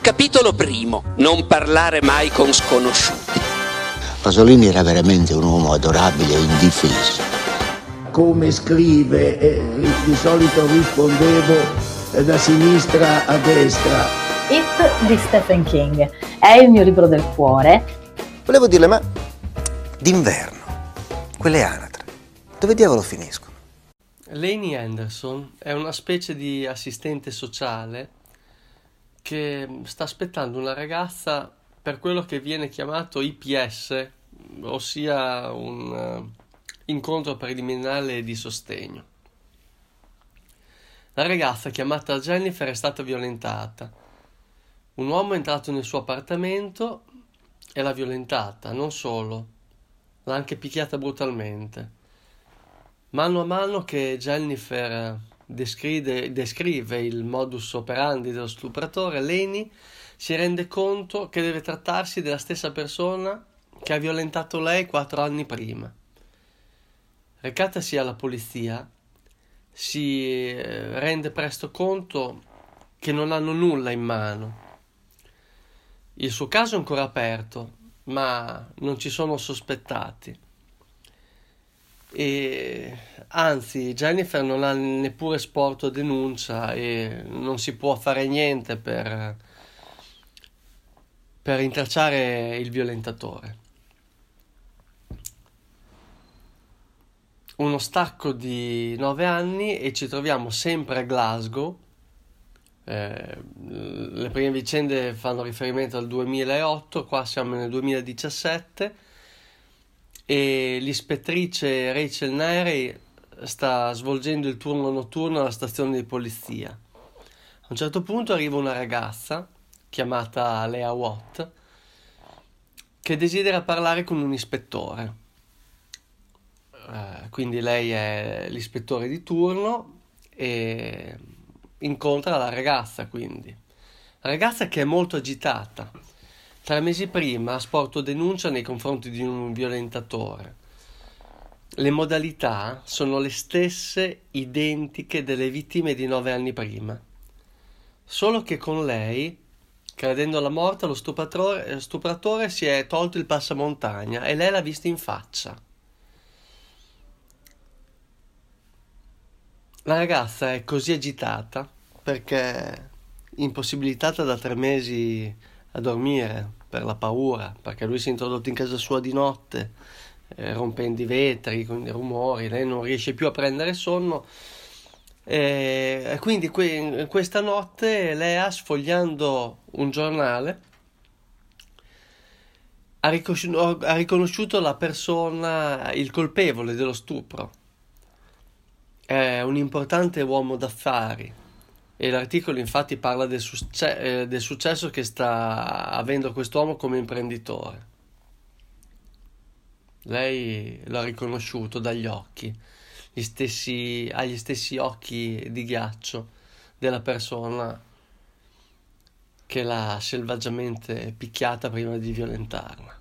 Capitolo primo. Non parlare mai con sconosciuti. Pasolini era veramente un uomo adorabile e indifeso. Come scrive, eh, di solito rispondevo eh, da sinistra a destra. It di Stephen King è il mio libro del cuore. Volevo dirle, ma d'inverno, quelle anatre, dove diavolo finiscono? Lainey Anderson è una specie di assistente sociale che sta aspettando una ragazza per quello che viene chiamato IPS, ossia un uh, incontro preliminare di sostegno. La ragazza chiamata Jennifer è stata violentata. Un uomo è entrato nel suo appartamento e l'ha violentata, non solo, l'ha anche picchiata brutalmente. Mano a mano che Jennifer descrive, descrive il modus operandi dello stupratore, Leni si rende conto che deve trattarsi della stessa persona che ha violentato lei quattro anni prima. Recatasi alla polizia, si eh, rende presto conto che non hanno nulla in mano. Il suo caso è ancora aperto, ma non ci sono sospettati e anzi Jennifer non ha neppure sporto denuncia e non si può fare niente per, per intracciare il violentatore. Uno stacco di nove anni e ci troviamo sempre a Glasgow. Eh, le prime vicende fanno riferimento al 2008, qua siamo nel 2017 e l'ispettrice Rachel Nairi sta svolgendo il turno notturno alla stazione di polizia. A un certo punto arriva una ragazza chiamata Lea Watt che desidera parlare con un ispettore. Eh, quindi lei è l'ispettore di turno e incontra la ragazza quindi. La ragazza che è molto agitata Tre mesi prima ha sporto denuncia nei confronti di un violentatore. Le modalità sono le stesse identiche delle vittime di nove anni prima. Solo che con lei, credendo alla morte, lo stupratore, stupratore si è tolto il passamontagna e lei l'ha vista in faccia. La ragazza è così agitata perché impossibilitata da tre mesi a dormire per la paura, perché lui si è introdotto in casa sua di notte, eh, rompendo i vetri, con i rumori, lei non riesce più a prendere sonno. E quindi que- questa notte Lea, sfogliando un giornale, ha, ricosci- ha riconosciuto la persona, il colpevole dello stupro. È un importante uomo d'affari e l'articolo infatti parla del, succe- eh, del successo che sta avendo quest'uomo come imprenditore. Lei l'ha riconosciuto dagli occhi, gli stessi, ha gli stessi occhi di ghiaccio della persona che l'ha selvaggiamente picchiata prima di violentarla.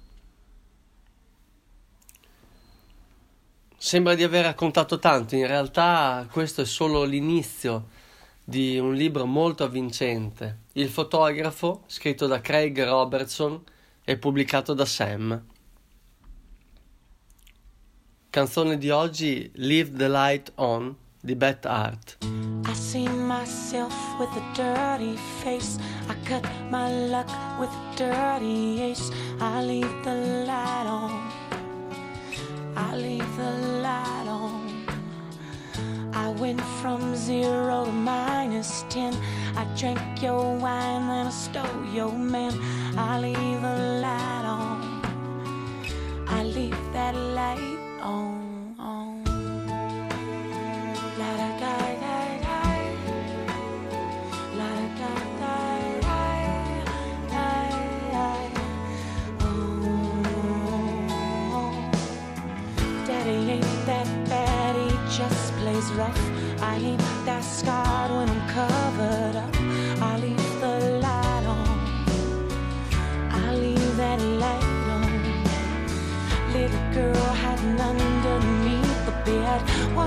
Sembra di aver raccontato tanto, in realtà questo è solo l'inizio di un libro molto avvincente, Il fotografo, scritto da Craig Robertson e pubblicato da Sam. Canzone di oggi Leave the Light On di Beth Hart. I see myself with a dirty face. I cut my luck with a dirty ace. I leave the light on. I leave the light on. I went from zero to minus ten. I drank your wine, then I stole your man. I leave a light on. I leave that light on. on. Oh. Daddy ain't that bad, he just plays rough.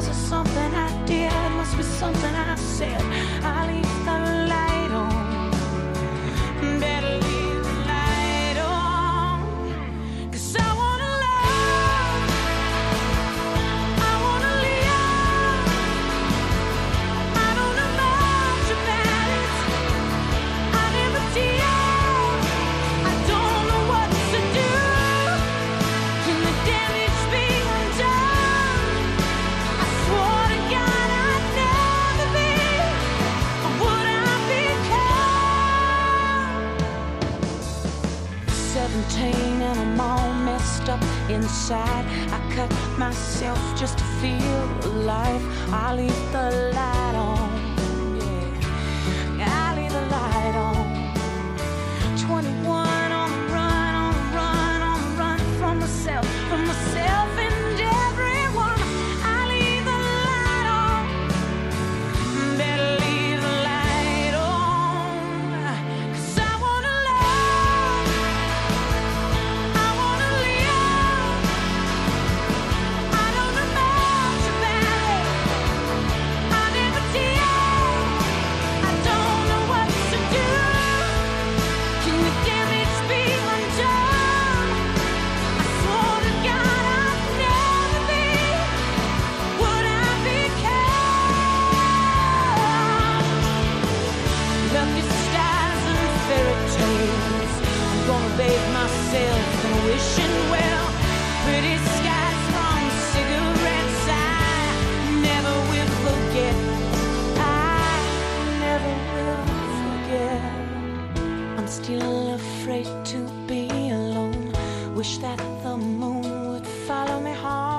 Was it something I did? Must be something I said. contain and I'm all messed up inside. I cut myself just to feel alive. I leave the light on. moon would follow me home.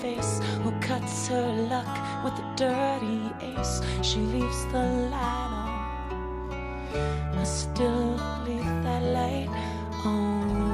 face who cuts her luck with a dirty ace. She leaves the light on. I still leave that light on.